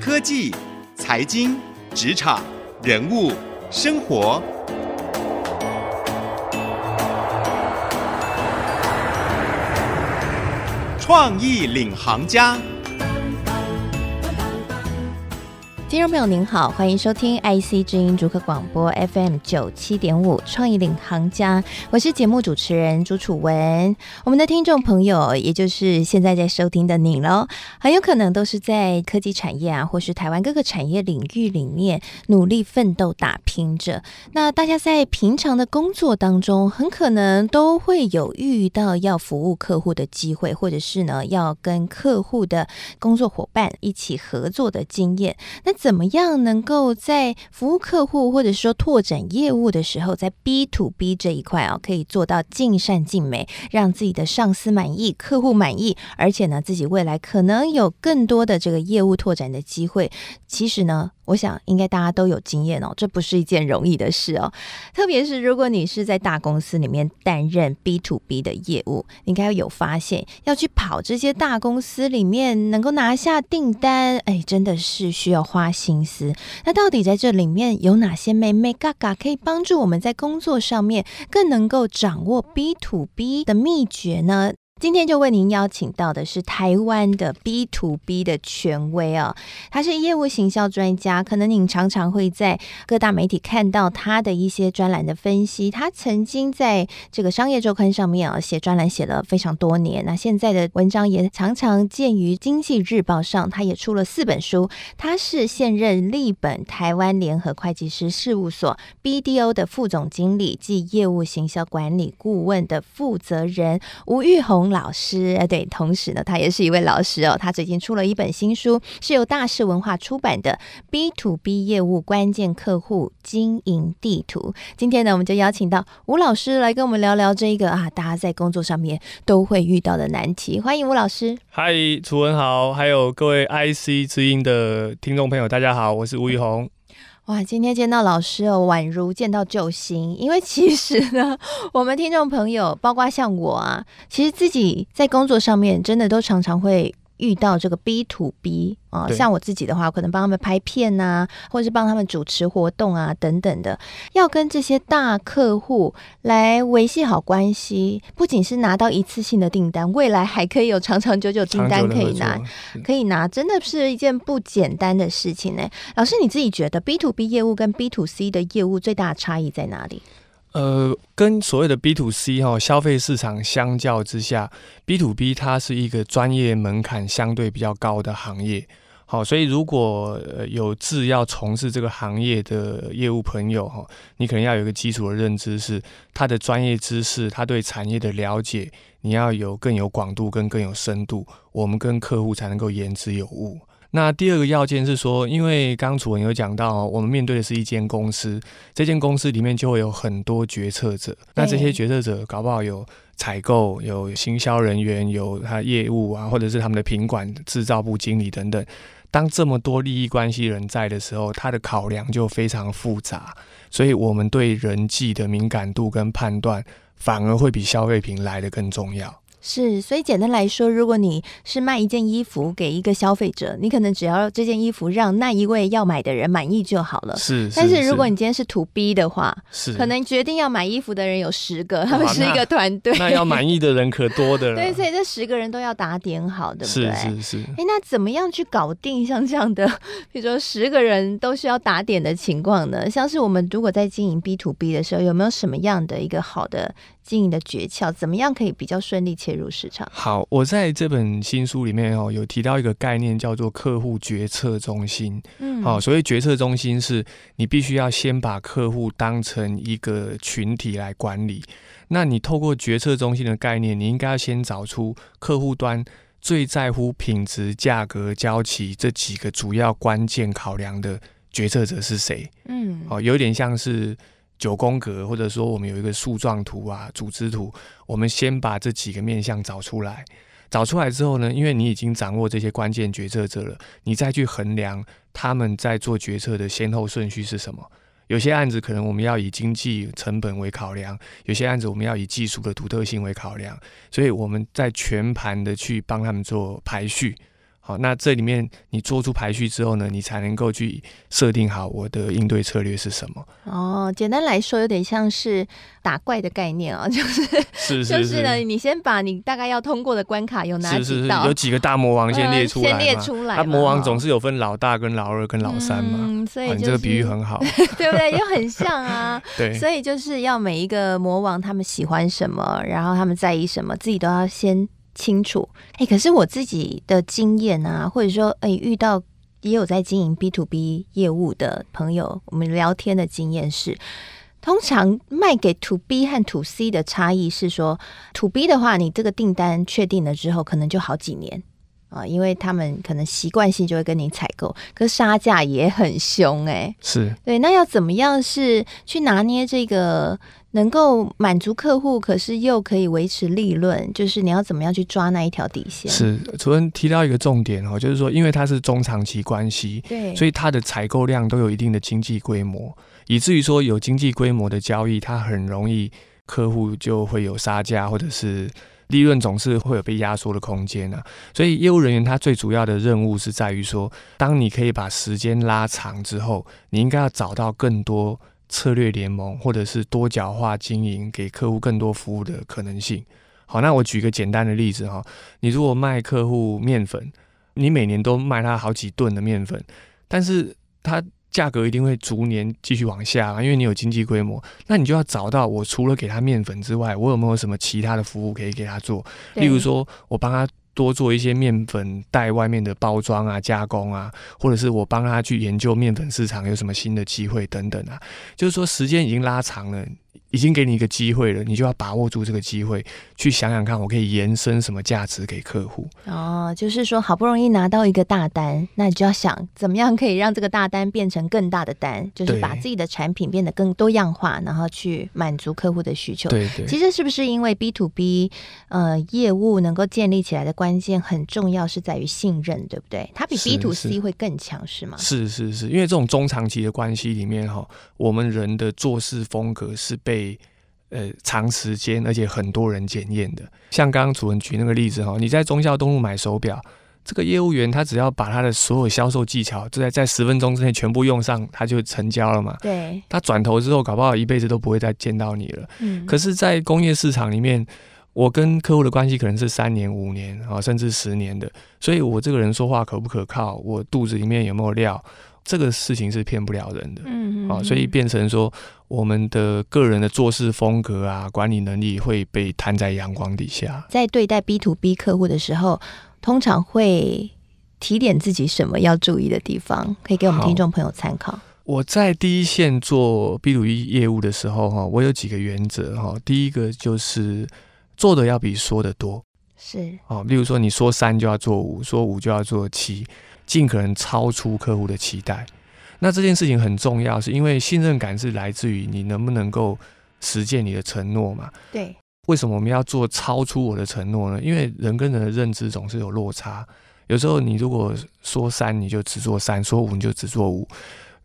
科技、财经、职场、人物、生活，创意领航家。听众朋友您好，欢迎收听 IC 之音竹科广播 FM 九七点五创意领航家，我是节目主持人朱楚文。我们的听众朋友，也就是现在在收听的您喽，很有可能都是在科技产业啊，或是台湾各个产业领域里面努力奋斗打拼着。那大家在平常的工作当中，很可能都会有遇到要服务客户的机会，或者是呢要跟客户的工作伙伴一起合作的经验。那怎么样能够在服务客户或者说拓展业务的时候，在 B to B 这一块啊，可以做到尽善尽美，让自己的上司满意、客户满意，而且呢，自己未来可能有更多的这个业务拓展的机会。其实呢，我想应该大家都有经验哦，这不是一件容易的事哦。特别是如果你是在大公司里面担任 B to B 的业务，应该有发现要去跑这些大公司里面能够拿下订单，哎，真的是需要花心思。那到底在这里面有哪些妹妹嘎嘎可以帮助我们在工作上面更能够掌握 B to B 的秘诀呢？今天就为您邀请到的是台湾的 B to B 的权威哦，他是业务行销专家，可能您常常会在各大媒体看到他的一些专栏的分析。他曾经在这个商业周刊上面啊写专栏写了非常多年，那现在的文章也常常见于经济日报上。他也出了四本书，他是现任立本台湾联合会计师事务所 BDO 的副总经理暨业务行销管理顾问的负责人吴玉红老师，对，同时呢，他也是一位老师哦。他最近出了一本新书，是由大是文化出版的《B to B 业务关键客户经营地图》。今天呢，我们就邀请到吴老师来跟我们聊聊这一个啊，大家在工作上面都会遇到的难题。欢迎吴老师。嗨，楚文豪，还有各位 IC 之音的听众朋友，大家好，我是吴玉红。哇，今天见到老师哦，宛如见到救星。因为其实呢，我们听众朋友，包括像我啊，其实自己在工作上面，真的都常常会。遇到这个 B to B 啊，像我自己的话，可能帮他们拍片呐、啊，或者是帮他们主持活动啊，等等的，要跟这些大客户来维系好关系，不仅是拿到一次性的订单，未来还可以有长长久久订单可以拿，可以拿，真的是一件不简单的事情呢。老师，你自己觉得 B to B 业务跟 B to C 的业务最大的差异在哪里？呃，跟所谓的 B to C 哈消费市场相较之下，B to B 它是一个专业门槛相对比较高的行业。好，所以如果有志要从事这个行业的业务朋友哈，你可能要有一个基础的认知，是他的专业知识，他对产业的了解，你要有更有广度跟更有深度，我们跟客户才能够言之有物。那第二个要件是说，因为刚刚楚文有讲到，我们面对的是一间公司，这间公司里面就会有很多决策者。那这些决策者搞不好有采购、有行销人员、有他业务啊，或者是他们的品管、制造部经理等等。当这么多利益关系人在的时候，他的考量就非常复杂。所以，我们对人际的敏感度跟判断，反而会比消费品来的更重要。是，所以简单来说，如果你是卖一件衣服给一个消费者，你可能只要这件衣服让那一位要买的人满意就好了。是，是，但是如果你今天是 to B 的话，是，可能决定要买衣服的人有十个，他们是一个团队，那要满意的人可多的了。对，所以这十个人都要打点好，对不对？是是是。哎，那怎么样去搞定像这样的，比如说十个人都需要打点的情况呢？像是我们如果在经营 B to B 的时候，有没有什么样的一个好的？经营的诀窍，怎么样可以比较顺利切入市场？好，我在这本新书里面哦，有提到一个概念，叫做客户决策中心。嗯，好，所谓决策中心是你必须要先把客户当成一个群体来管理。那你透过决策中心的概念，你应该要先找出客户端最在乎品质、价格、交期这几个主要关键考量的决策者是谁？嗯，好，有点像是。九宫格，或者说我们有一个树状图啊、组织图，我们先把这几个面向找出来。找出来之后呢，因为你已经掌握这些关键决策者了，你再去衡量他们在做决策的先后顺序是什么。有些案子可能我们要以经济成本为考量，有些案子我们要以技术的独特性为考量，所以我们在全盘的去帮他们做排序。好，那这里面你做出排序之后呢，你才能够去设定好我的应对策略是什么。哦，简单来说，有点像是打怪的概念啊，就是是是 是，就是呢，你先把你大概要通过的关卡有哪几道，是是是有几个大魔王先列出来，呃、先列出来。他、啊、魔王总是有分老大、跟老二、跟老三嘛，嗯、所以、就是哦、你这个比喻很好，对不对？又很像啊。对，所以就是要每一个魔王他们喜欢什么，然后他们在意什么，自己都要先。清楚，哎，可是我自己的经验啊，或者说，哎，遇到也有在经营 B to B 业务的朋友，我们聊天的经验是，通常卖给 To B 和 To C 的差异是说，To B 的话，你这个订单确定了之后，可能就好几年啊，因为他们可能习惯性就会跟你采购，可杀价也很凶，哎，是对，那要怎么样是去拿捏这个？能够满足客户，可是又可以维持利润，就是你要怎么样去抓那一条底线？是主任提到一个重点哦，就是说，因为它是中长期关系，对，所以它的采购量都有一定的经济规模，以至于说有经济规模的交易，它很容易客户就会有杀价，或者是利润总是会有被压缩的空间啊。所以业务人员他最主要的任务是在于说，当你可以把时间拉长之后，你应该要找到更多。策略联盟或者是多角化经营，给客户更多服务的可能性。好，那我举个简单的例子哈，你如果卖客户面粉，你每年都卖他好几吨的面粉，但是它价格一定会逐年继续往下，因为你有经济规模，那你就要找到我除了给他面粉之外，我有没有什么其他的服务可以给他做？例如说我帮他。多做一些面粉袋外面的包装啊、加工啊，或者是我帮他去研究面粉市场有什么新的机会等等啊，就是说时间已经拉长了。已经给你一个机会了，你就要把握住这个机会，去想想看，我可以延伸什么价值给客户。哦，就是说好不容易拿到一个大单，那你就要想怎么样可以让这个大单变成更大的单，就是把自己的产品变得更多样化，然后去满足客户的需求。对对。其实是不是因为 B to B 呃业务能够建立起来的关键很重要，是在于信任，对不对？它比 B to C 会更强，是吗？是是是，因为这种中长期的关系里面哈，我们人的做事风格是被。呃，长时间而且很多人检验的，像刚刚主人举那个例子哈，你在忠孝东路买手表，这个业务员他只要把他的所有销售技巧，就在在十分钟之内全部用上，他就成交了嘛。对，他转头之后，搞不好一辈子都不会再见到你了。嗯，可是，在工业市场里面，我跟客户的关系可能是三年、五年啊，甚至十年的，所以我这个人说话可不可靠，我肚子里面有没有料？这个事情是骗不了人的，嗯，啊，所以变成说我们的个人的做事风格啊，管理能力会被摊在阳光底下。在对待 B to B 客户的时候，通常会提点自己什么要注意的地方，可以给我们听众朋友参考。我在第一线做 B to B 业务的时候，哈，我有几个原则，哈，第一个就是做的要比说的多，是，哦，例如说你说三就要做五，说五就要做七。尽可能超出客户的期待，那这件事情很重要，是因为信任感是来自于你能不能够实践你的承诺嘛？对。为什么我们要做超出我的承诺呢？因为人跟人的认知总是有落差，有时候你如果说三，你就只做三；说五，你就只做五。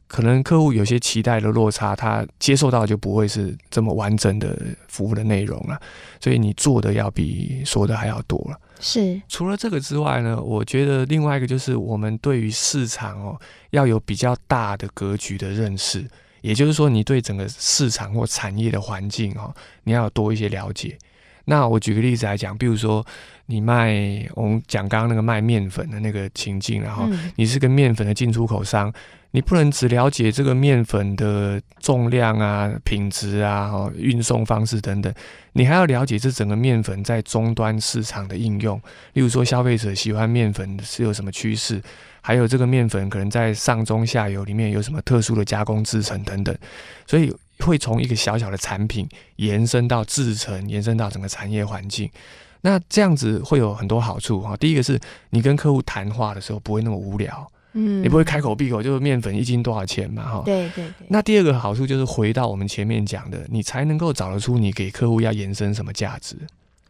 可能客户有些期待的落差，他接受到就不会是这么完整的服务的内容了。所以你做的要比说的还要多了。是。除了这个之外呢，我觉得另外一个就是我们对于市场哦要有比较大的格局的认识，也就是说你对整个市场或产业的环境哦，你要多一些了解。那我举个例子来讲，比如说你卖我们讲刚刚那个卖面粉的那个情境，然后你是个面粉的进出口商。你不能只了解这个面粉的重量啊、品质啊、哦运送方式等等，你还要了解这整个面粉在终端市场的应用。例如说，消费者喜欢面粉是有什么趋势，还有这个面粉可能在上中下游里面有什么特殊的加工制成等等。所以会从一个小小的产品延伸到制成，延伸到整个产业环境。那这样子会有很多好处哈。第一个是你跟客户谈话的时候不会那么无聊。嗯，你不会开口闭口就是面粉一斤多少钱嘛？哈，对对对。那第二个好处就是回到我们前面讲的，你才能够找得出你给客户要延伸什么价值。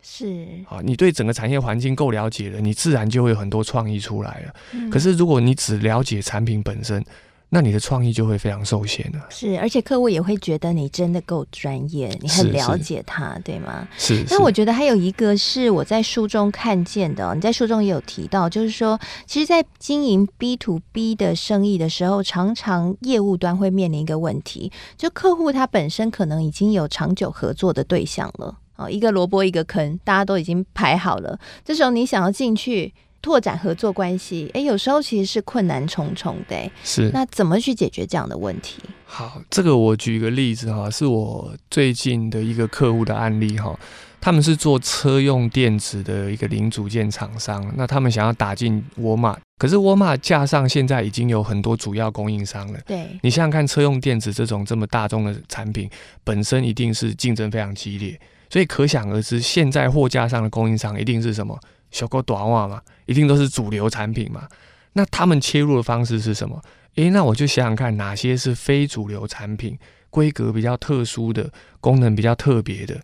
是。好，你对整个产业环境够了解了，你自然就会有很多创意出来了。嗯。可是如果你只了解产品本身，那你的创意就会非常受限了。是，而且客户也会觉得你真的够专业，你很了解他，对吗？是。那我觉得还有一个是我在书中看见的，你在书中也有提到，就是说，其实，在经营 B to B 的生意的时候，常常业务端会面临一个问题，就客户他本身可能已经有长久合作的对象了，哦，一个萝卜一个坑，大家都已经排好了，这时候你想要进去。拓展合作关系，哎，有时候其实是困难重重的。是，那怎么去解决这样的问题？好，这个我举一个例子哈，是我最近的一个客户的案例哈。他们是做车用电子的一个零组件厂商，那他们想要打进沃尔玛，可是沃尔玛架上现在已经有很多主要供应商了。对，你想想看，车用电子这种这么大众的产品，本身一定是竞争非常激烈，所以可想而知，现在货架上的供应商一定是什么？小狗短袜嘛，一定都是主流产品嘛。那他们切入的方式是什么？诶，那我就想想看，哪些是非主流产品，规格比较特殊的，功能比较特别的。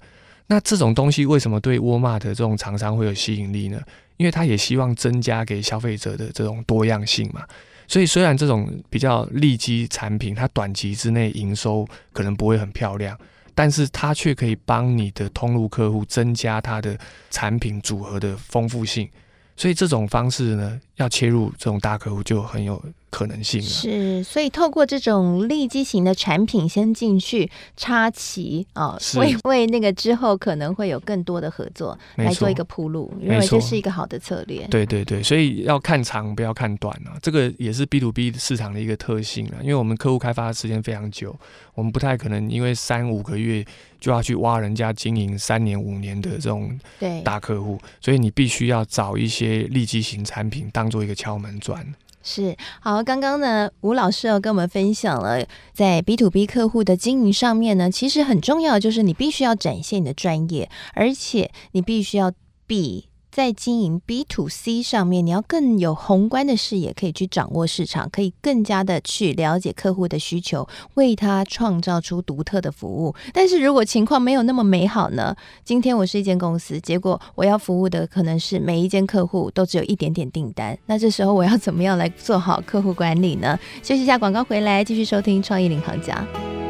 那这种东西为什么对沃尔玛的这种厂商会有吸引力呢？因为他也希望增加给消费者的这种多样性嘛。所以虽然这种比较利基产品，它短期之内营收可能不会很漂亮。但是它却可以帮你的通路客户增加它的产品组合的丰富性，所以这种方式呢，要切入这种大客户就很有可能性了。是，所以透过这种利基型的产品先进去插旗啊，为为那个之后可能会有更多的合作来做一个铺路，因为这是一个好的策略。对对对，所以要看长不要看短啊，这个也是 B to B 市场的一个特性啊，因为我们客户开发的时间非常久，我们不太可能因为三五个月就要去挖人家经营三年五年的这种大客户，所以你必须要找一些利基型产品当。做一个敲门砖是好。刚刚呢，吴老师要跟我们分享了，在 B to B 客户的经营上面呢，其实很重要的就是你必须要展现你的专业，而且你必须要比。在经营 B to C 上面，你要更有宏观的视野，可以去掌握市场，可以更加的去了解客户的需求，为他创造出独特的服务。但是如果情况没有那么美好呢？今天我是一间公司，结果我要服务的可能是每一间客户都只有一点点订单，那这时候我要怎么样来做好客户管理呢？休息一下，广告回来继续收听创意领航家。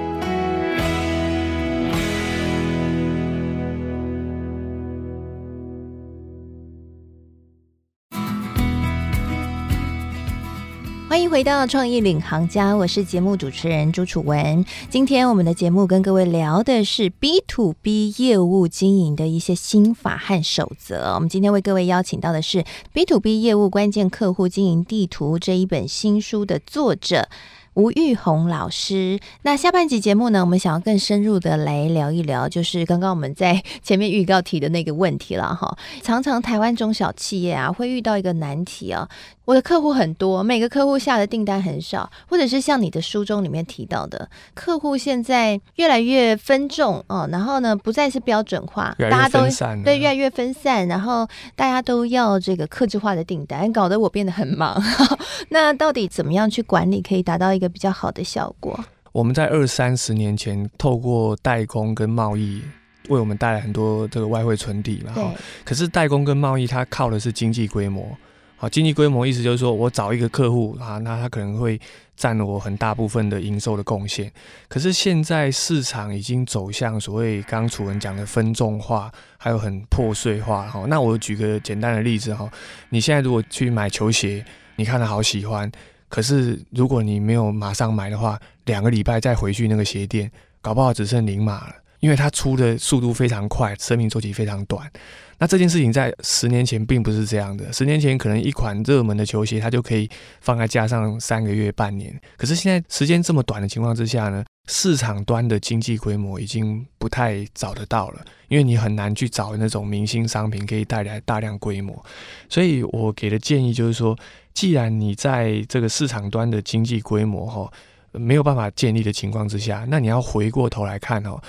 欢迎回到创意领航家，我是节目主持人朱楚文。今天我们的节目跟各位聊的是 B to B 业务经营的一些心法和守则。我们今天为各位邀请到的是 B to B 业务关键客户经营地图这一本新书的作者。吴玉红老师，那下半集节目呢，我们想要更深入的来聊一聊，就是刚刚我们在前面预告提的那个问题了哈。常常台湾中小企业啊，会遇到一个难题啊。我的客户很多，每个客户下的订单很少，或者是像你的书中里面提到的，客户现在越来越分众哦，然后呢，不再是标准化，大家都对越来越分散，然后大家都要这个克制化的订单，搞得我变得很忙。那到底怎么样去管理，可以达到一个比较好的效果？我们在二三十年前，透过代工跟贸易，为我们带来很多这个外汇存底嘛。对。可是代工跟贸易，它靠的是经济规模。好，经济规模意思就是说我找一个客户啊，那他可能会占了我很大部分的营收的贡献。可是现在市场已经走向所谓刚楚文讲的分众化，还有很破碎化。哈，那我举个简单的例子哈，你现在如果去买球鞋，你看了好喜欢，可是如果你没有马上买的话，两个礼拜再回去那个鞋店，搞不好只剩零码了，因为它出的速度非常快，生命周期非常短。那这件事情在十年前并不是这样的。十年前可能一款热门的球鞋，它就可以放在架上三个月、半年。可是现在时间这么短的情况之下呢，市场端的经济规模已经不太找得到了，因为你很难去找那种明星商品可以带来大量规模。所以我给的建议就是说，既然你在这个市场端的经济规模哈没有办法建立的情况之下，那你要回过头来看哦。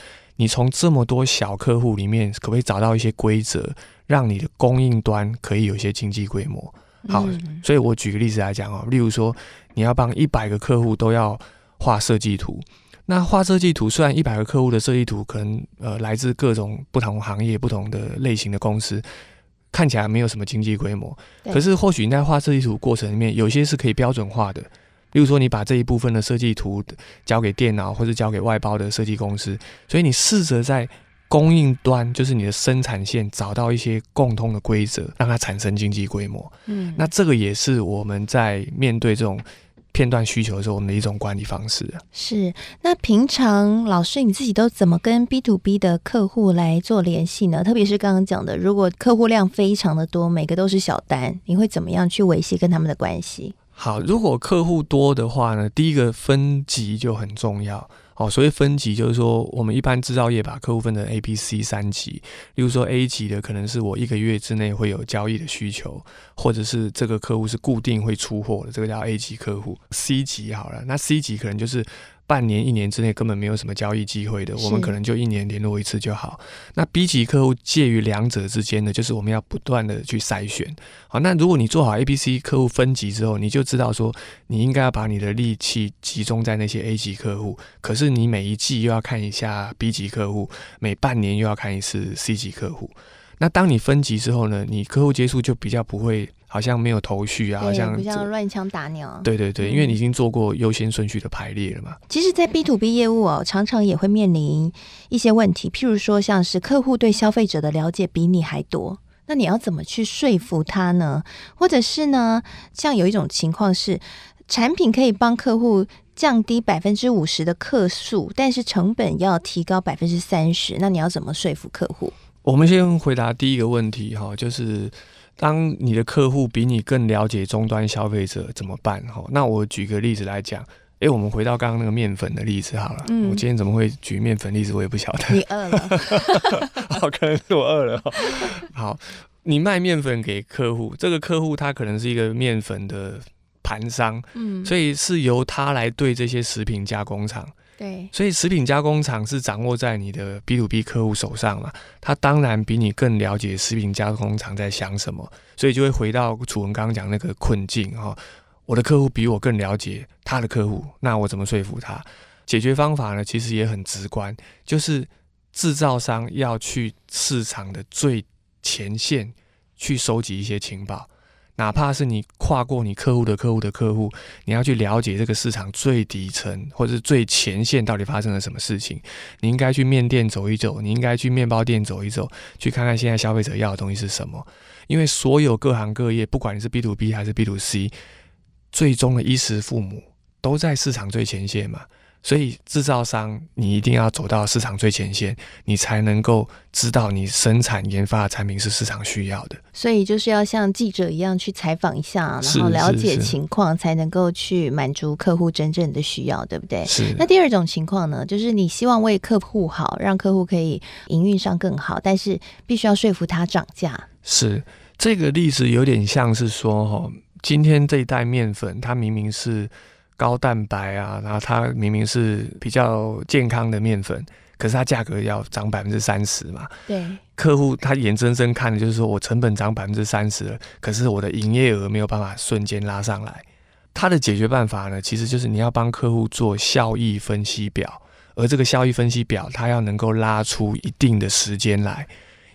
你从这么多小客户里面，可不可以找到一些规则，让你的供应端可以有一些经济规模？好，嗯、所以我举个例子来讲哦，例如说，你要帮一百个客户都要画设计图，那画设计图虽然一百个客户的设计图可能呃来自各种不同行业、不同的类型的公司，看起来没有什么经济规模，可是或许你在画设计图过程里面，有些是可以标准化的。例如说，你把这一部分的设计图交给电脑，或者交给外包的设计公司，所以你试着在供应端，就是你的生产线，找到一些共通的规则，让它产生经济规模。嗯，那这个也是我们在面对这种。片段需求的时候，我们的一种管理方式是。那平常老师你自己都怎么跟 B to B 的客户来做联系呢？特别是刚刚讲的，如果客户量非常的多，每个都是小单，你会怎么样去维系跟他们的关系？好，如果客户多的话呢，第一个分级就很重要。哦，所谓分级就是说，我们一般制造业把客户分成 A、B、C 三级。例如说 A 级的可能是我一个月之内会有交易的需求，或者是这个客户是固定会出货的，这个叫 A 级客户。C 级好了，那 C 级可能就是。半年、一年之内根本没有什么交易机会的，我们可能就一年联络一次就好。那 B 级客户介于两者之间的，就是我们要不断的去筛选。好，那如果你做好 A、B、C 客户分级之后，你就知道说，你应该要把你的力气集中在那些 A 级客户。可是你每一季又要看一下 B 级客户，每半年又要看一次 C 级客户。那当你分级之后呢，你客户接触就比较不会。好像没有头绪啊，好像不像乱枪打鸟。对对对，因为你已经做过优先顺序的排列了嘛。其实，在 B to B 业务哦，常常也会面临一些问题，譬如说，像是客户对消费者的了解比你还多，那你要怎么去说服他呢？或者是呢，像有一种情况是，产品可以帮客户降低百分之五十的客数，但是成本要提高百分之三十，那你要怎么说服客户？我们先回答第一个问题哈，就是。当你的客户比你更了解终端消费者怎么办？哈，那我举个例子来讲。哎，我们回到刚刚那个面粉的例子好了。嗯，我今天怎么会举面粉例子？我也不晓得。你饿了？好，可能是我饿了。好，你卖面粉给客户，这个客户他可能是一个面粉的盘商，嗯，所以是由他来对这些食品加工厂。对，所以食品加工厂是掌握在你的 B to B 客户手上嘛，他当然比你更了解食品加工厂在想什么，所以就会回到楚文刚刚讲那个困境哈。我的客户比我更了解他的客户，那我怎么说服他？解决方法呢？其实也很直观，就是制造商要去市场的最前线去收集一些情报。哪怕是你跨过你客户的客户的客户，你要去了解这个市场最底层或者是最前线到底发生了什么事情，你应该去面店走一走，你应该去面包店走一走，去看看现在消费者要的东西是什么。因为所有各行各业，不管你是 B to B 还是 B to C，最终的衣食父母都在市场最前线嘛。所以，制造商你一定要走到市场最前线，你才能够知道你生产研发的产品是市场需要的。所以，就是要像记者一样去采访一下，然后了解情况，才能够去满足客户真正的需要，对不对？是。那第二种情况呢，就是你希望为客户好，让客户可以营运上更好，但是必须要说服他涨价。是这个例子有点像是说，哈，今天这一袋面粉，它明明是。高蛋白啊，然后它明明是比较健康的面粉，可是它价格要涨百分之三十嘛？对，客户他眼睁睁看的就是说我成本涨百分之三十了，可是我的营业额没有办法瞬间拉上来。他的解决办法呢，其实就是你要帮客户做效益分析表，而这个效益分析表，它要能够拉出一定的时间来。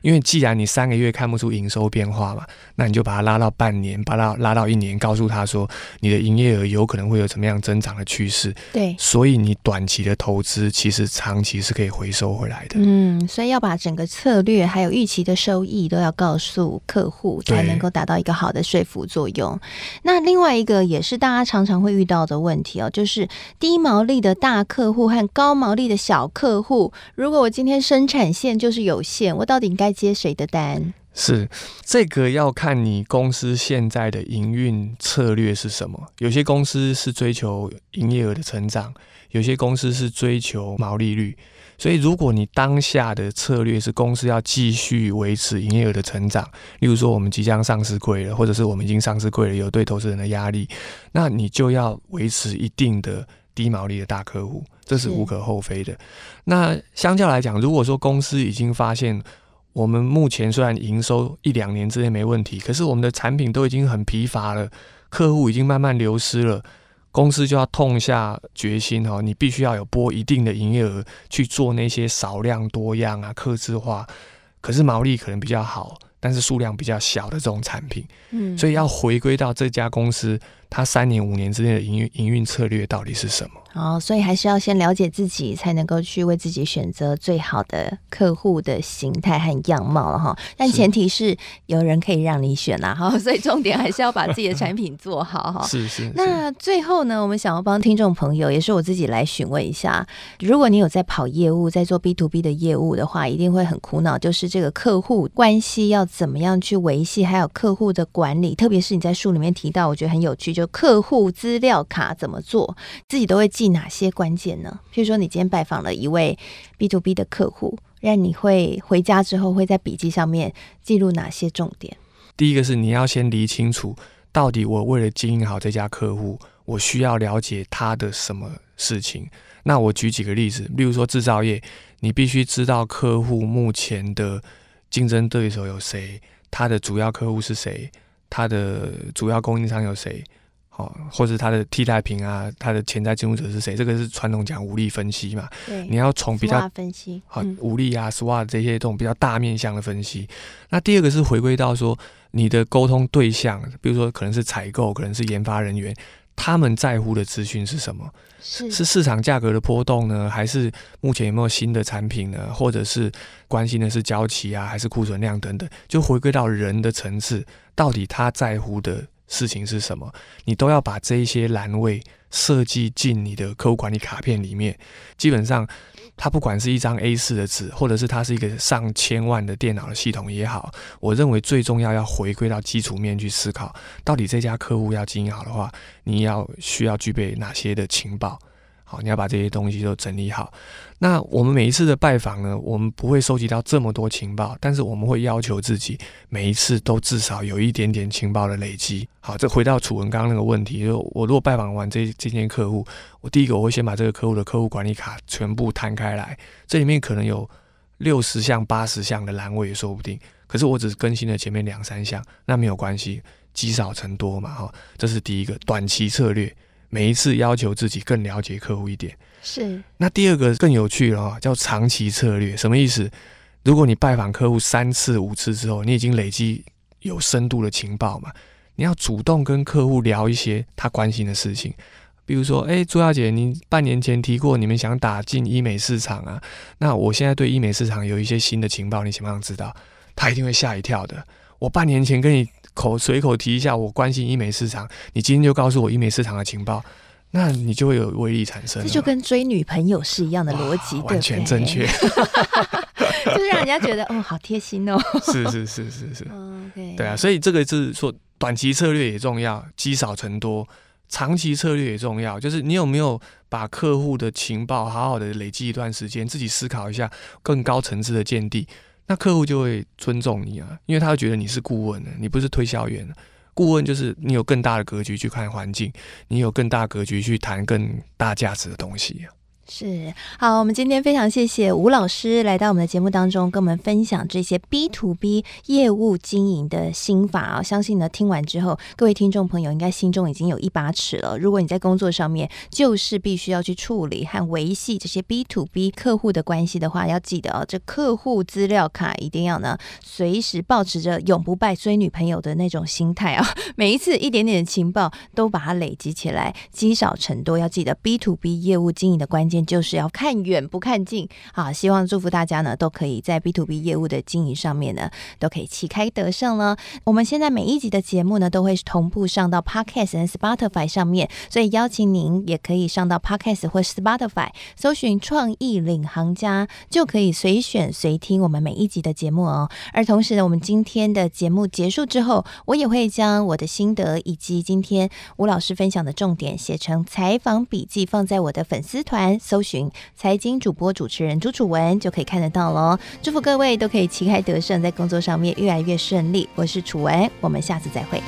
因为既然你三个月看不出营收变化嘛，那你就把它拉到半年，把它拉到一年，告诉他说你的营业额有可能会有怎么样增长的趋势。对，所以你短期的投资其实长期是可以回收回来的。嗯，所以要把整个策略还有预期的收益都要告诉客户，才能够达到一个好的说服作用。那另外一个也是大家常常会遇到的问题哦，就是低毛利的大客户和高毛利的小客户，如果我今天生产线就是有限，我到底应该接谁的单？是这个要看你公司现在的营运策略是什么。有些公司是追求营业额的成长，有些公司是追求毛利率。所以，如果你当下的策略是公司要继续维持营业额的成长，例如说我们即将上市柜了，或者是我们已经上市柜了，有对投资人的压力，那你就要维持一定的低毛利的大客户，这是无可厚非的。那相较来讲，如果说公司已经发现，我们目前虽然营收一两年之内没问题，可是我们的产品都已经很疲乏了，客户已经慢慢流失了，公司就要痛下决心哈，你必须要有拨一定的营业额去做那些少量多样啊、客制化，可是毛利可能比较好，但是数量比较小的这种产品。嗯，所以要回归到这家公司他三年五年之内的营运营运策略到底是什么。哦，所以还是要先了解自己，才能够去为自己选择最好的客户的形态和样貌了哈。但前提是有人可以让你选啦哈，所以重点还是要把自己的产品做好哈。是是。那最后呢，我们想要帮听众朋友，也是我自己来询问一下，如果你有在跑业务，在做 B to B 的业务的话，一定会很苦恼，就是这个客户关系要怎么样去维系，还有客户的管理，特别是你在书里面提到，我觉得很有趣，就客户资料卡怎么做，自己都会记。哪些关键呢？譬如说，你今天拜访了一位 B to B 的客户，让你会回家之后会在笔记上面记录哪些重点？第一个是你要先理清楚，到底我为了经营好这家客户，我需要了解他的什么事情。那我举几个例子，例如说制造业，你必须知道客户目前的竞争对手有谁，他的主要客户是谁，他的主要供应商有谁。哦，或是他的替代品啊，他的潜在进入者是谁？这个是传统讲武力分析嘛？对，你要从比较分析，好武力啊，SWOT 这些这种比较大面向的分析。那第二个是回归到说你的沟通对象，比如说可能是采购，可能是研发人员，他们在乎的资讯是什么？是是市场价格的波动呢，还是目前有没有新的产品呢？或者是关心的是交期啊，还是库存量等等？就回归到人的层次，到底他在乎的？事情是什么？你都要把这一些栏位设计进你的客户管理卡片里面。基本上，它不管是一张 A 四的纸，或者是它是一个上千万的电脑的系统也好，我认为最重要要回归到基础面去思考，到底这家客户要经营好的话，你要需要具备哪些的情报。好，你要把这些东西都整理好。那我们每一次的拜访呢，我们不会收集到这么多情报，但是我们会要求自己每一次都至少有一点点情报的累积。好，这回到楚文刚刚那个问题，就我如果拜访完这这间客户，我第一个我会先把这个客户的客户管理卡全部摊开来，这里面可能有六十项、八十项的栏位也说不定。可是我只更新了前面两三项，那没有关系，积少成多嘛。哈，这是第一个短期策略。每一次要求自己更了解客户一点，是。那第二个更有趣了哈，叫长期策略。什么意思？如果你拜访客户三次五次之后，你已经累积有深度的情报嘛，你要主动跟客户聊一些他关心的事情。比如说，哎，朱小姐，您半年前提过你们想打进医美市场啊，那我现在对医美市场有一些新的情报，你想不想知道？他一定会吓一跳的。我半年前跟你。口随口提一下，我关心医美市场，你今天就告诉我医美市场的情报，那你就会有威力产生。这就跟追女朋友是一样的逻辑，完全正确，就是让人家觉得哦，好贴心哦。是是是是是，okay. 对啊，所以这个是说短期策略也重要，积少成多；长期策略也重要，就是你有没有把客户的情报好好的累积一段时间，自己思考一下更高层次的见地。那客户就会尊重你啊，因为他会觉得你是顾问的，你不是推销员。顾问就是你有更大的格局去看环境，你有更大格局去谈更大价值的东西啊。是好，我们今天非常谢谢吴老师来到我们的节目当中，跟我们分享这些 B to B 业务经营的心法啊！相信呢，听完之后，各位听众朋友应该心中已经有一把尺了。如果你在工作上面就是必须要去处理和维系这些 B to B 客户的关系的话，要记得哦，这客户资料卡一定要呢随时保持着永不败追女朋友的那种心态啊！每一次一点点的情报都把它累积起来，积少成多。要记得 B to B 业务经营的关键。就是要看远不看近，好，希望祝福大家呢，都可以在 B to B 业务的经营上面呢，都可以旗开得胜了。我们现在每一集的节目呢，都会同步上到 Podcast 和 Spotify 上面，所以邀请您也可以上到 Podcast 或 Spotify，搜寻“创意领航家”，就可以随选随听我们每一集的节目哦。而同时呢，我们今天的节目结束之后，我也会将我的心得以及今天吴老师分享的重点写成采访笔记，放在我的粉丝团。搜寻财经主播主持人朱楚文就可以看得到喽。祝福各位都可以旗开得胜，在工作上面越来越顺利。我是楚文，我们下次再会。